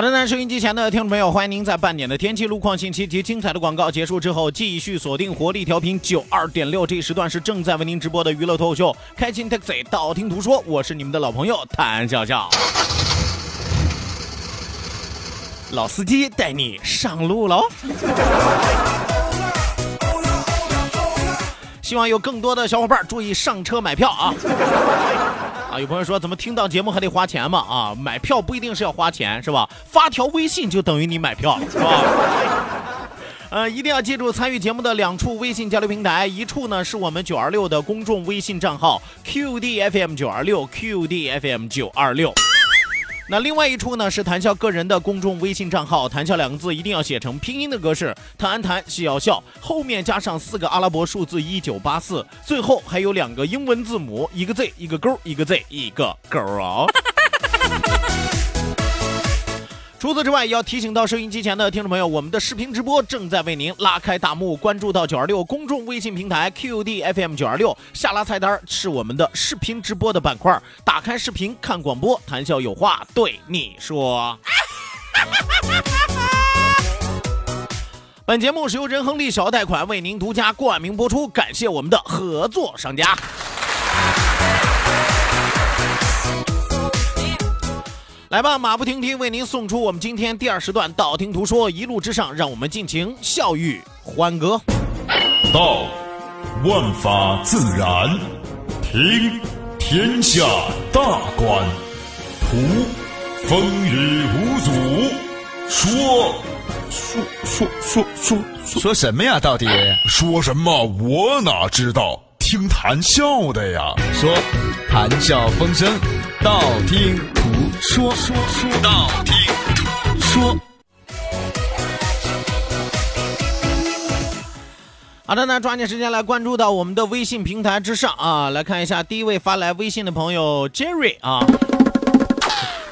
好的呢，收音机前的听众朋友，欢迎您在半点的天气、路况信息及精彩的广告结束之后，继续锁定活力调频九二点六。这一时段是正在为您直播的娱乐脱口秀《开心 Taxi》，道听途说，我是你们的老朋友谭笑笑，老司机带你上路喽。希望有更多的小伙伴注意上车买票啊！啊，有朋友说怎么听到节目还得花钱嘛？啊，买票不一定是要花钱，是吧？发条微信就等于你买票，是吧？呃，一定要记住参与节目的两处微信交流平台，一处呢是我们九二六的公众微信账号 QDFM 九二六 QDFM 九二六。那另外一处呢是谈笑个人的公众微信账号，谈笑两个字一定要写成拼音的格式，谈谈笑笑，后面加上四个阿拉伯数字一九八四，最后还有两个英文字母，一个 Z 一个勾，一个 Z 一个勾啊。除此之外，也要提醒到收音机前的听众朋友，我们的视频直播正在为您拉开大幕。关注到九二六公众微信平台 QDFM 九二六，下拉菜单是我们的视频直播的板块，打开视频看广播，谈笑有话对你说。本节目是由仁恒利小额贷款为您独家冠名播出，感谢我们的合作商家。来吧，马不停蹄为您送出我们今天第二时段道听途说，一路之上，让我们尽情笑语欢歌。道，万法自然；听，天下大观；图，风雨无阻；说，说说说说说什么呀？到底说什么？我哪知道？听谈笑的呀。说，谈笑风生，道听途说，说说道听说。好的，那抓紧时间来关注到我们的微信平台之上啊，来看一下第一位发来微信的朋友 Jerry 啊，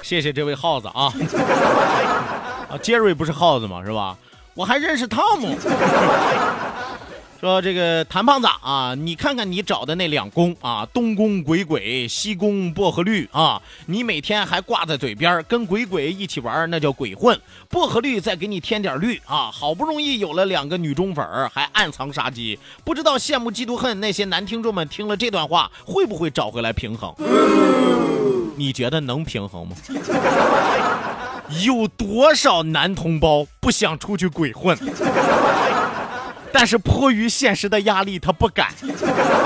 谢谢这位耗子啊，啊，Jerry 不是耗子吗？是吧？我还认识汤姆。说这个谭胖子啊，你看看你找的那两公啊，东宫鬼鬼，西宫薄荷绿啊，你每天还挂在嘴边跟鬼鬼一起玩，那叫鬼混。薄荷绿再给你添点绿啊，好不容易有了两个女中粉，还暗藏杀机，不知道羡慕嫉妒恨那些男听众们听了这段话会不会找回来平衡？你觉得能平衡吗？有多少男同胞不想出去鬼混？但是迫于现实的压力，他不敢。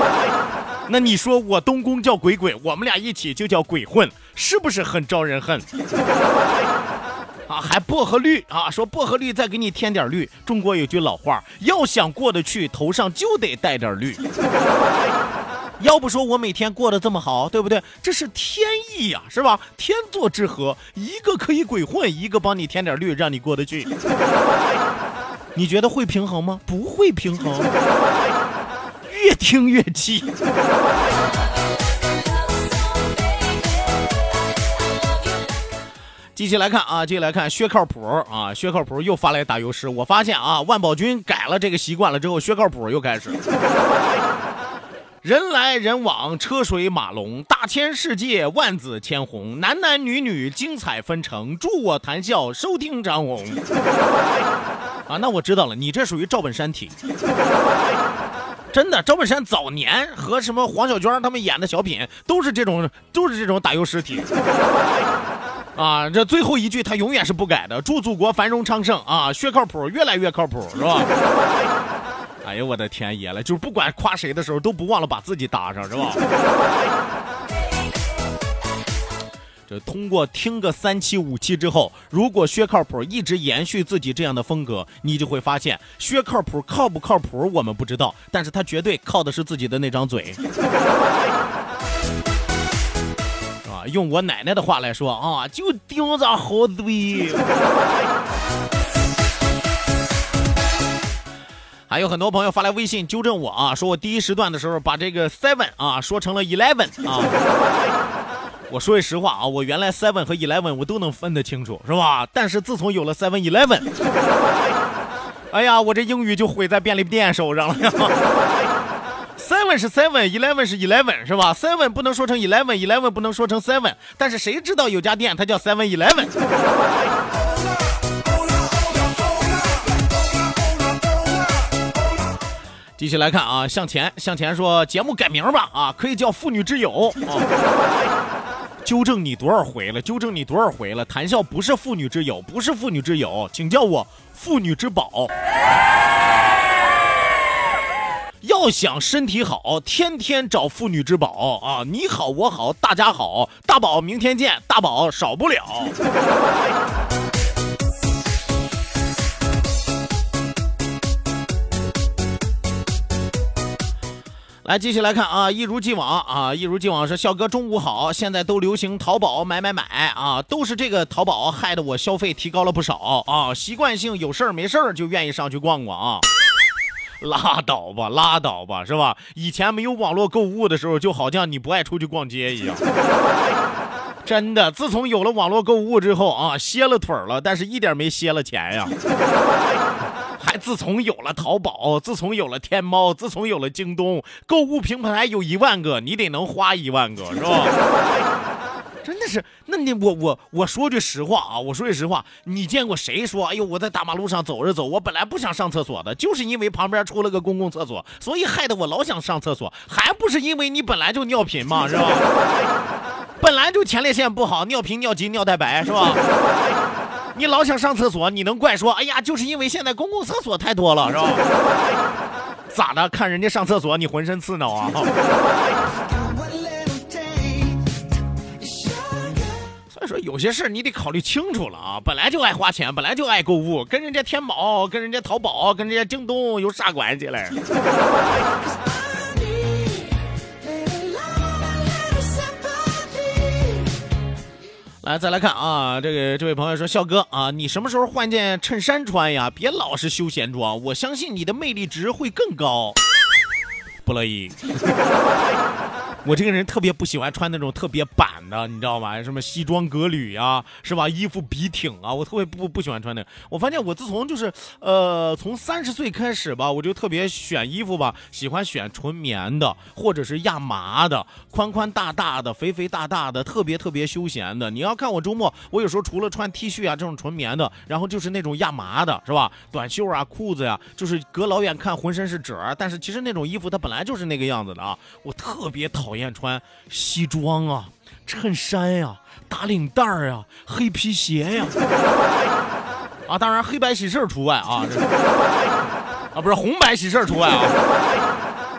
那你说我东宫叫鬼鬼，我们俩一起就叫鬼混，是不是很招人恨？啊，还薄荷绿啊，说薄荷绿再给你添点绿。中国有句老话，要想过得去，头上就得带点绿。要不说我每天过得这么好，对不对？这是天意呀，是吧？天作之合，一个可以鬼混，一个帮你添点绿，让你过得去。你觉得会平衡吗？不会平衡，越听越气。继续来看啊，继续来看薛靠谱啊，薛靠谱又发来打油诗。我发现啊，万宝军改了这个习惯了之后，薛靠谱又开始。人来人往，车水马龙，大千世界，万紫千红，男男女女，精彩纷呈。祝我谈笑，收听张红。啊，那我知道了，你这属于赵本山体。真的，赵本山早年和什么黄小娟他们演的小品，都是这种，都是这种打油诗体。啊，这最后一句他永远是不改的，祝祖国繁荣昌盛啊，薛靠谱，越来越靠谱，是吧？哎呦我的天爷了，就是不管夸谁的时候都不忘了把自己搭上，是吧？这通过听个三期五期之后，如果薛靠谱一直延续自己这样的风格，你就会发现薛靠谱靠不靠谱我们不知道，但是他绝对靠的是自己的那张嘴。啊，用我奶奶的话来说啊，就盯着好嘴。还有很多朋友发来微信纠正我啊，说我第一时段的时候把这个 seven 啊说成了 eleven 啊。我说句实话啊，我原来 seven 和 eleven 我都能分得清楚，是吧？但是自从有了 seven eleven，哎呀，我这英语就毁在便利店手上了。seven 是 seven，eleven 是 eleven，是吧？seven 不能说成 eleven，eleven 不能说成 seven，但是谁知道有家店它叫 seven eleven？继续来看啊，向前向前说节目改名吧啊，可以叫妇女之友啊。纠正你多少回了？纠正你多少回了？谈笑不是妇女之友，不是妇女之友，请叫我妇女之宝。要想身体好，天天找妇女之宝啊！你好，我好，大家好，大宝明天见，大宝少不了。来，继续来看啊，一如既往啊，一如既往是笑哥中午好。现在都流行淘宝买买买啊，都是这个淘宝害得我消费提高了不少啊，习惯性有事儿没事儿就愿意上去逛逛啊。拉倒吧，拉倒吧，是吧？以前没有网络购物的时候，就好像你不爱出去逛街一样。真的，自从有了网络购物之后啊，歇了腿了，但是一点没歇了钱呀。还自从有了淘宝，自从有了天猫，自从有了京东，购物平台有一万个，你得能花一万个，是吧？真的是，那你我我我说句实话啊，我说句实话，你见过谁说，哎呦，我在大马路上走着走，我本来不想上厕所的，就是因为旁边出了个公共厕所，所以害得我老想上厕所，还不是因为你本来就尿频嘛？是吧？本来就前列腺不好，尿频、尿急、尿蛋白，是吧？你老想上厕所，你能怪说，哎呀，就是因为现在公共厕所太多了，是吧？咋的？看人家上厕所，你浑身刺挠啊？所以说，有些事你得考虑清楚了啊！本来就爱花钱，本来就爱购物，跟人家天宝、跟人家淘宝、跟人家京东有啥关系嘞？来，再来看啊，这个这位朋友说，笑哥啊，你什么时候换件衬衫穿呀？别老是休闲装，我相信你的魅力值会更高。不乐意。我这个人特别不喜欢穿那种特别板的，你知道吗？什么西装革履呀，是吧？衣服笔挺啊，我特别不不喜欢穿那个。我发现我自从就是，呃，从三十岁开始吧，我就特别选衣服吧，喜欢选纯棉的，或者是亚麻的，宽宽大大的，肥肥大大的，特别特别休闲的。你要看我周末，我有时候除了穿 T 恤啊这种纯棉的，然后就是那种亚麻的，是吧？短袖啊，裤子呀，就是隔老远看浑身是褶儿，但是其实那种衣服它本来就是那个样子的啊。我特别讨。讨厌穿西装啊、衬衫呀、打领带儿呀、黑皮鞋呀，啊，当然黑白喜事除外啊，啊，不是红白喜事除外啊，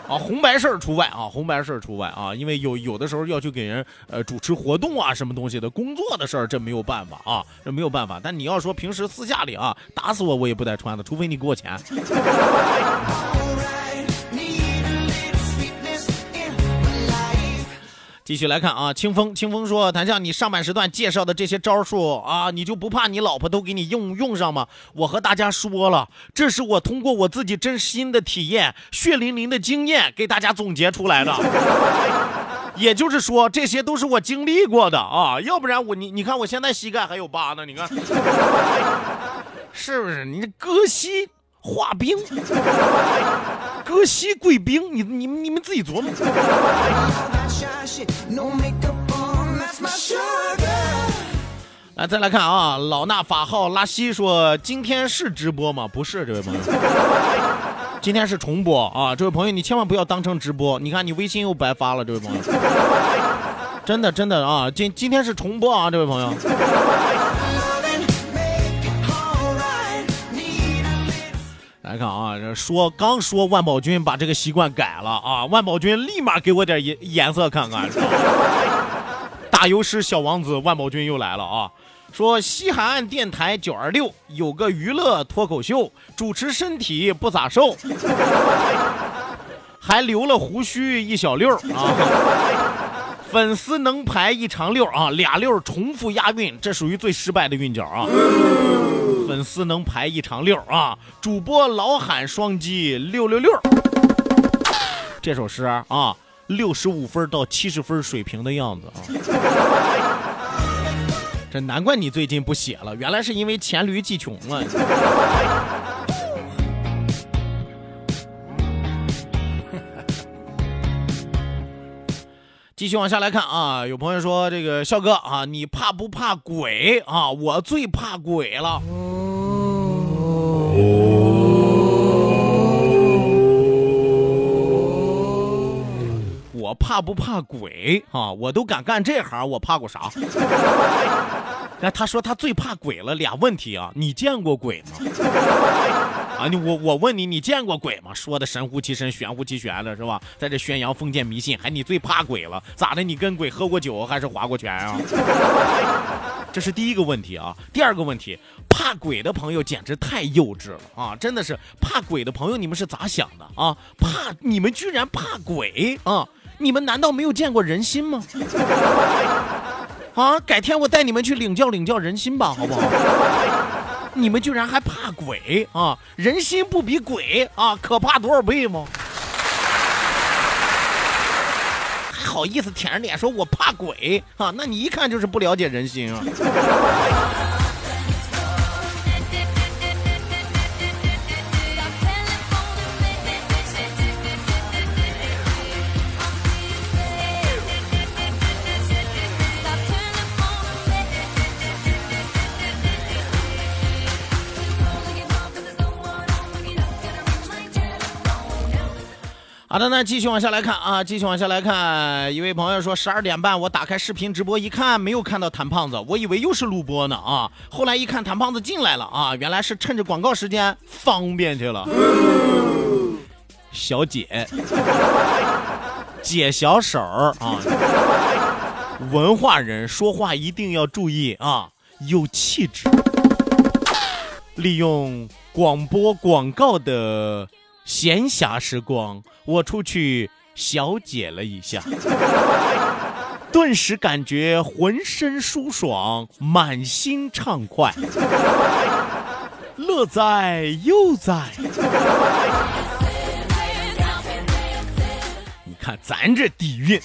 啊，红白事除外啊，红白事除外啊，因为有有的时候要去给人呃主持活动啊，什么东西的工作的事儿，这没有办法啊，这没有办法。但你要说平时私下里啊，打死我我也不带穿的，除非你给我钱。继续来看啊，清风，清风说，谭笑，你上半时段介绍的这些招数啊，你就不怕你老婆都给你用用上吗？我和大家说了，这是我通过我自己真心的体验、血淋淋的经验给大家总结出来的。也就是说，这些都是我经历过的啊，要不然我你你看我现在膝盖还有疤呢，你看，是不是？你这割膝化冰。割膝贵冰，你你你们自己琢磨。来，再来看啊，老衲法号拉西说，今天是直播吗？不是，这位朋友，今天是重播啊！这位朋友，你千万不要当成直播，你看你微信又白发了，这位朋友，真的真的啊，今今天是重播啊，这位朋友。来看啊，这说刚说万宝军把这个习惯改了啊，万宝军立马给我点颜颜色看看。大油师小王子万宝军又来了啊，说西海岸电台九二六有个娱乐脱口秀，主持身体不咋瘦，还留了胡须一小溜啊，粉丝能排一长溜啊，俩溜重复押韵，这属于最失败的韵脚啊。粉丝能排一长溜啊！主播老喊双击六六六，这首诗啊，六十五分到七十分水平的样子啊！这难怪你最近不写了，原来是因为黔驴技穷了。继续往下来看啊，有朋友说这个笑哥啊，你怕不怕鬼啊？我最怕鬼了。我怕不怕鬼啊？我都敢干这行，我怕过啥？那他说他最怕鬼了，俩问题啊，你见过鬼吗？啊，你我我问你，你见过鬼吗？说的神乎其神，玄乎其玄的，是吧？在这宣扬封建迷信，还你最怕鬼了？咋的？你跟鬼喝过酒还是划过拳啊？这是第一个问题啊。第二个问题，怕鬼的朋友简直太幼稚了啊！真的是怕鬼的朋友，你们是咋想的啊？怕你们居然怕鬼啊？你们难道没有见过人心吗？啊，改天我带你们去领教领教人心吧，好不好？你们居然还怕鬼啊？人心不比鬼啊，可怕多少倍吗？还好意思舔着脸说我怕鬼啊？那你一看就是不了解人心啊！好的，那继续往下来看啊，继续往下来看。一位朋友说，十二点半我打开视频直播一看，没有看到谭胖子，我以为又是录播呢啊。后来一看，谭胖子进来了啊，原来是趁着广告时间方便去了。小姐，姐小手啊，文化人说话一定要注意啊，有气质。利用广播广告的。闲暇时光，我出去小解了一下，顿时感觉浑身舒爽，满心畅快，乐在悠哉。你看咱这底蕴，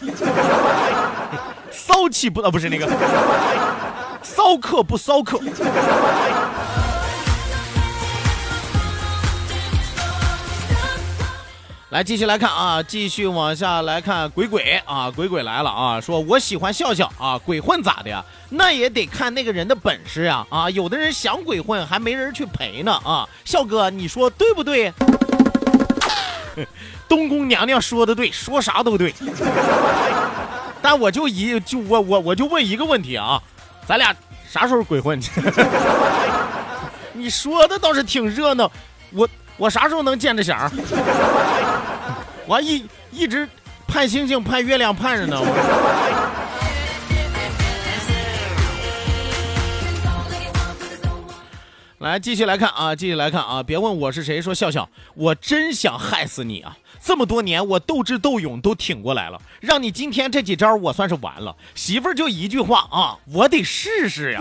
骚气不啊，不是那个骚客不骚客。来，继续来看啊，继续往下来看，鬼鬼啊，鬼鬼来了啊，说我喜欢笑笑啊，鬼混咋的呀？那也得看那个人的本事呀啊，有的人想鬼混还没人去陪呢啊，笑哥你说对不对？东宫娘娘说的对，说啥都对。但我就一就我我我就问一个问题啊，咱俩啥时候鬼混去？你说的倒是挺热闹，我。我啥时候能见着响？我一一直盼星星盼月亮盼着呢。来，继续来看啊，继续来看啊！别问我是谁，说笑笑，我真想害死你啊！这么多年我斗智斗勇都挺过来了，让你今天这几招我算是完了。媳妇儿就一句话啊，我得试试呀。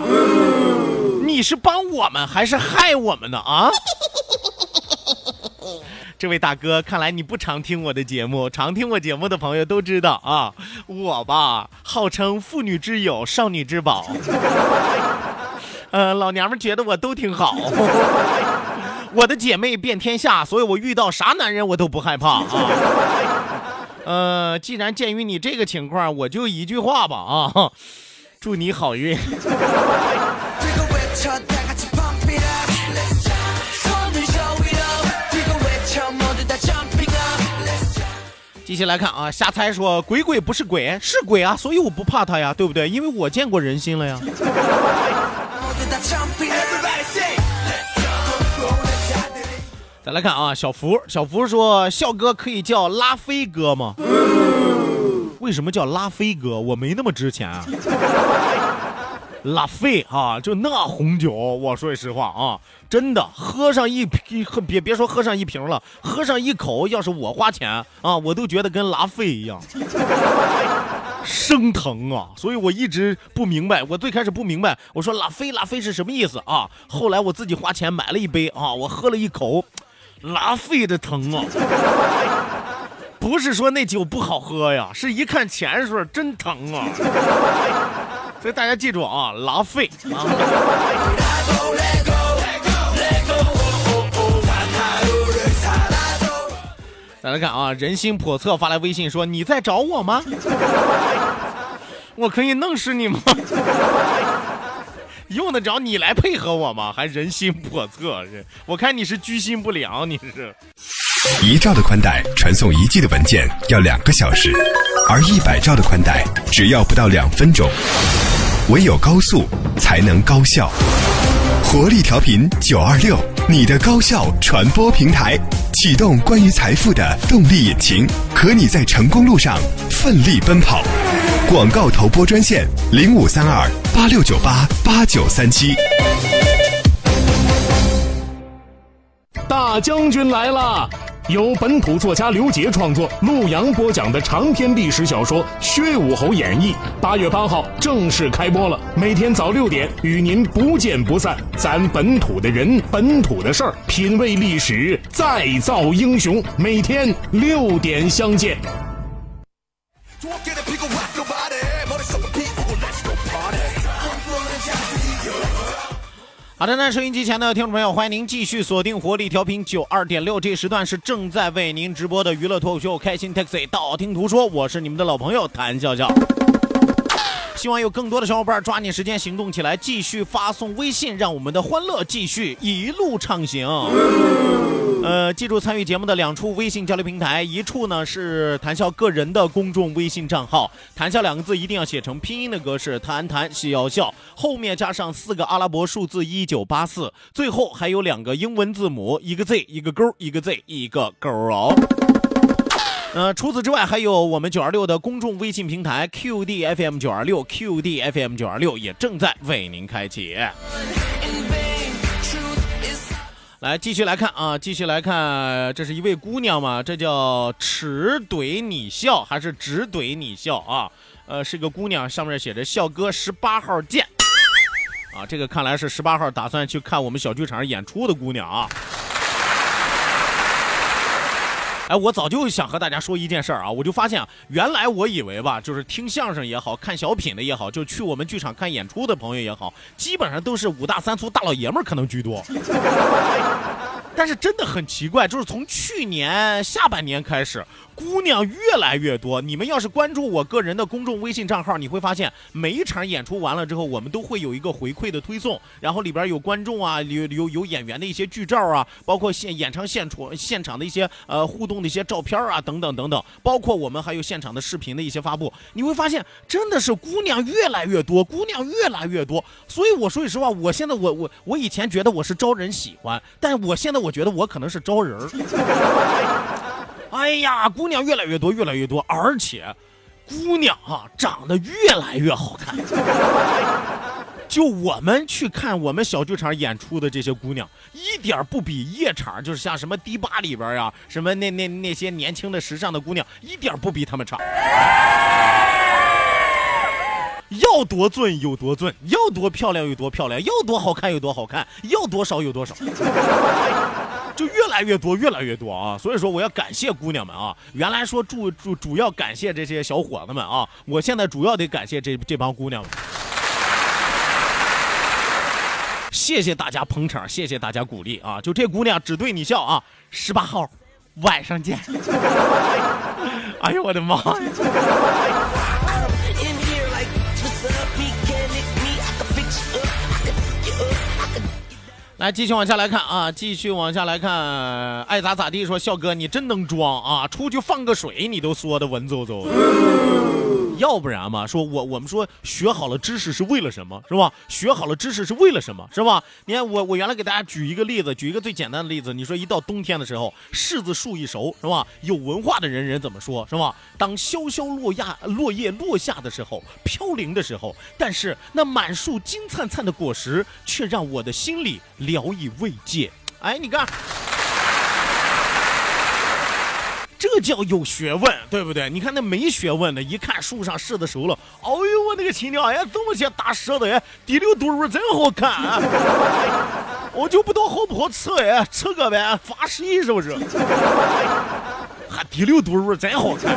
你是帮我们还是害我们呢？啊？这位大哥，看来你不常听我的节目。常听我节目的朋友都知道啊，我吧号称妇女之友、少女之宝。呃，老娘们觉得我都挺好。我的姐妹遍天下，所以我遇到啥男人我都不害怕啊。呃，既然鉴于你这个情况，我就一句话吧啊，祝你好运。继续来看啊，瞎猜说鬼鬼不是鬼，是鬼啊，所以我不怕他呀，对不对？因为我见过人心了呀。再来看啊，小福，小福说笑哥可以叫拉菲哥吗？为什么叫拉菲哥？我没那么值钱啊。拉菲啊，就那红酒，我说句实话啊，真的喝上一瓶，别别说喝上一瓶了，喝上一口，要是我花钱啊，我都觉得跟拉菲一样，生疼啊！所以我一直不明白，我最开始不明白，我说拉菲拉菲是什么意思啊？后来我自己花钱买了一杯啊，我喝了一口，拉菲的疼啊！不是说那酒不好喝呀，是一看钱数真疼啊！所以大家记住啊，拉菲啊。再来看啊，人心叵测发来微信说：“你在找我吗？我可以弄死你吗？用得着你来配合我吗？还人心叵测，是？我看你是居心不良，你是。”一兆的宽带传送一 G 的文件要两个小时，而一百兆的宽带只要不到两分钟。唯有高速才能高效。活力调频九二六，你的高效传播平台，启动关于财富的动力引擎，和你在成功路上奋力奔跑。广告投播专线零五三二八六九八八九三七。大将军来了！由本土作家刘杰创作、陆阳播讲的长篇历史小说《薛武侯演义》，八月八号正式开播了。每天早六点与您不见不散。咱本土的人，本土的事儿，品味历史，再造英雄。每天六点相见。好的，那收音机前的听众朋友，欢迎您继续锁定活力调频九二点六，这时段是正在为您直播的娱乐脱口秀《开心 Taxi》，道听途说，我是你们的老朋友谭笑笑。希望有更多的小伙伴抓紧时间行动起来，继续发送微信，让我们的欢乐继续一路畅行。呃，记住参与节目的两处微信交流平台，一处呢是谈笑个人的公众微信账号，谈笑两个字一定要写成拼音的格式，谈谈笑笑，后面加上四个阿拉伯数字一九八四，最后还有两个英文字母，一个 Z 一个勾，一个 Z 一个勾哦。呃，除此之外，还有我们九二六的公众微信平台 QDFM 九二六，QDFM 九二六也正在为您开启。来，继续来看啊，继续来看，这是一位姑娘嘛？这叫齿怼你笑还是只怼你笑啊？呃，是个姑娘，上面写着“笑哥十八号见”，啊，这个看来是十八号打算去看我们小剧场演出的姑娘啊。哎，我早就想和大家说一件事儿啊，我就发现，原来我以为吧，就是听相声也好看小品的也好，就去我们剧场看演出的朋友也好，基本上都是五大三粗大老爷们儿可能居多。但是真的很奇怪，就是从去年下半年开始，姑娘越来越多。你们要是关注我个人的公众微信账号，你会发现每一场演出完了之后，我们都会有一个回馈的推送，然后里边有观众啊，有有有演员的一些剧照啊，包括现演唱现场现场的一些呃互动的一些照片啊，等等等等，包括我们还有现场的视频的一些发布。你会发现，真的是姑娘越来越多，姑娘越来越多。所以我说句实话，我现在我我我以前觉得我是招人喜欢，但我现在我觉得我可能是招人儿。哎呀，姑娘越来越多，越来越多，而且姑娘啊长得越来越好看。就我们去看我们小剧场演出的这些姑娘，一点不比夜场，就是像什么迪吧里边呀，什么那那那些年轻的时尚的姑娘，一点不比她们差。要多俊有多俊，要多漂亮有多漂亮，要多好看有多好看，要多少有多少，就越来越多，越来越多啊！所以说我要感谢姑娘们啊！原来说主主主要感谢这些小伙子们啊，我现在主要得感谢这这帮姑娘们。谢谢大家捧场，谢谢大家鼓励啊！就这姑娘只对你笑啊！十八号晚上见。哎呦我的妈呀来，继续往下来看啊，继续往下来看，爱咋咋地。说笑哥，你真能装啊！出去放个水，你都缩得文绉绉的。要不然嘛，说我我们说学好了知识是为了什么，是吧？学好了知识是为了什么，是吧？你看我我原来给大家举一个例子，举一个最简单的例子。你说一到冬天的时候，柿子树一熟，是吧？有文化的人人怎么说，是吧？当萧萧落亚落叶落下的时候，飘零的时候，但是那满树金灿灿的果实却让我的心里聊以慰藉。哎，你看。这叫有学问，对不对？你看那没学问的，一看树上柿子熟了，哎呦我那个亲娘，哎，这么些大柿子，哎，滴溜嘟噜真好看，我就不知道好不好吃，哎，吃个呗，发誓是不是？还滴溜嘟噜真好看。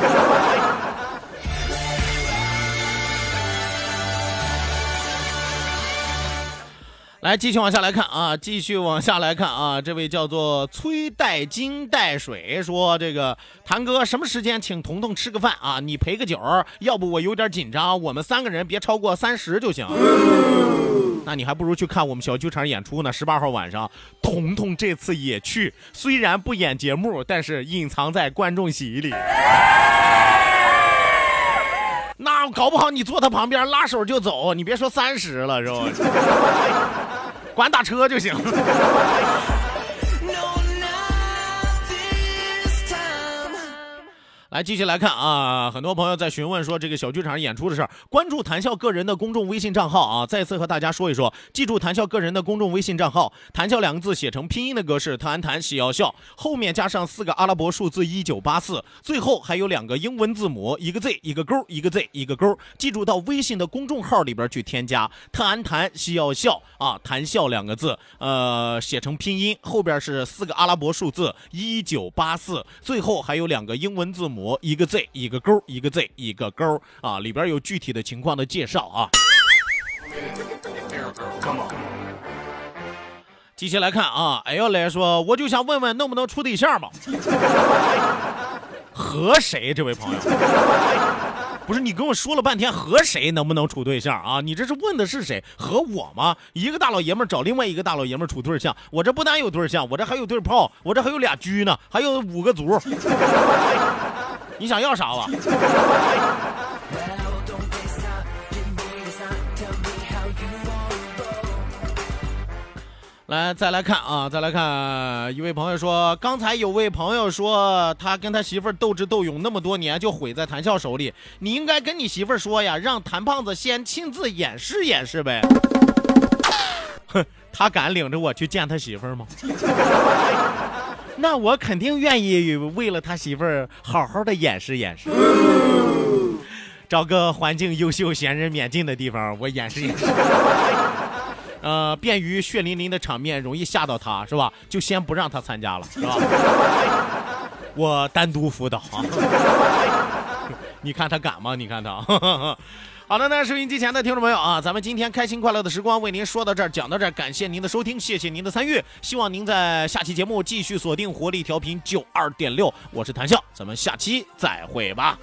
来，继续往下来看啊，继续往下来看啊，这位叫做崔带金带水说：“这个谭哥什么时间请彤彤吃个饭啊？你陪个酒，要不我有点紧张，我们三个人别超过三十就行。那你还不如去看我们小剧场演出呢。十八号晚上，彤彤这次也去，虽然不演节目，但是隐藏在观众席里。那搞不好你坐他旁边拉手就走，你别说三十了，是吧？” 管打车就行。来，继续来看啊！很多朋友在询问说这个小剧场演出的事儿，关注谈笑个人的公众微信账号啊！再次和大家说一说，记住谈笑个人的公众微信账号，谈笑两个字写成拼音的格式，谈谈喜要笑，后面加上四个阿拉伯数字一九八四，最后还有两个英文字母，一个 Z 一个勾，一个 Z 一个勾，记住到微信的公众号里边去添加，谈谈喜要笑啊，谈笑两个字，呃，写成拼音，后边是四个阿拉伯数字一九八四，最后还有两个英文字母。一个 Z 一个勾，一个 Z 一个勾啊，里边有具体的情况的介绍啊。继续来看啊，哎呦来说，我就想问问能不能处对象嘛？和谁？这位朋友？不是你跟我说了半天和谁能不能处对象啊？你这是问的是谁？和我吗？一个大老爷们找另外一个大老爷们处对象，我这不单有对象，我这还有对炮，我这还有俩狙呢，还有五个族。你想要啥吧？来，再来看啊，再来看，一位朋友说，刚才有位朋友说，他跟他媳妇儿斗智斗勇那么多年，就毁在谭笑手里。你应该跟你媳妇儿说呀，让谭胖子先亲自演示演示呗。哼，他敢领着我去见他媳妇儿吗？那我肯定愿意为了他媳妇儿好好的演示演示，找个环境优秀、闲人免进的地方，我演示演示。呃，便于血淋淋的场面容易吓到他，是吧？就先不让他参加了，是吧？我单独辅导啊。你看他敢吗？你看他。好的，那收音机前的听众朋友啊，咱们今天开心快乐的时光为您说到这儿，讲到这儿，感谢您的收听，谢谢您的参与，希望您在下期节目继续锁定活力调频九二点六，我是谭笑，咱们下期再会吧。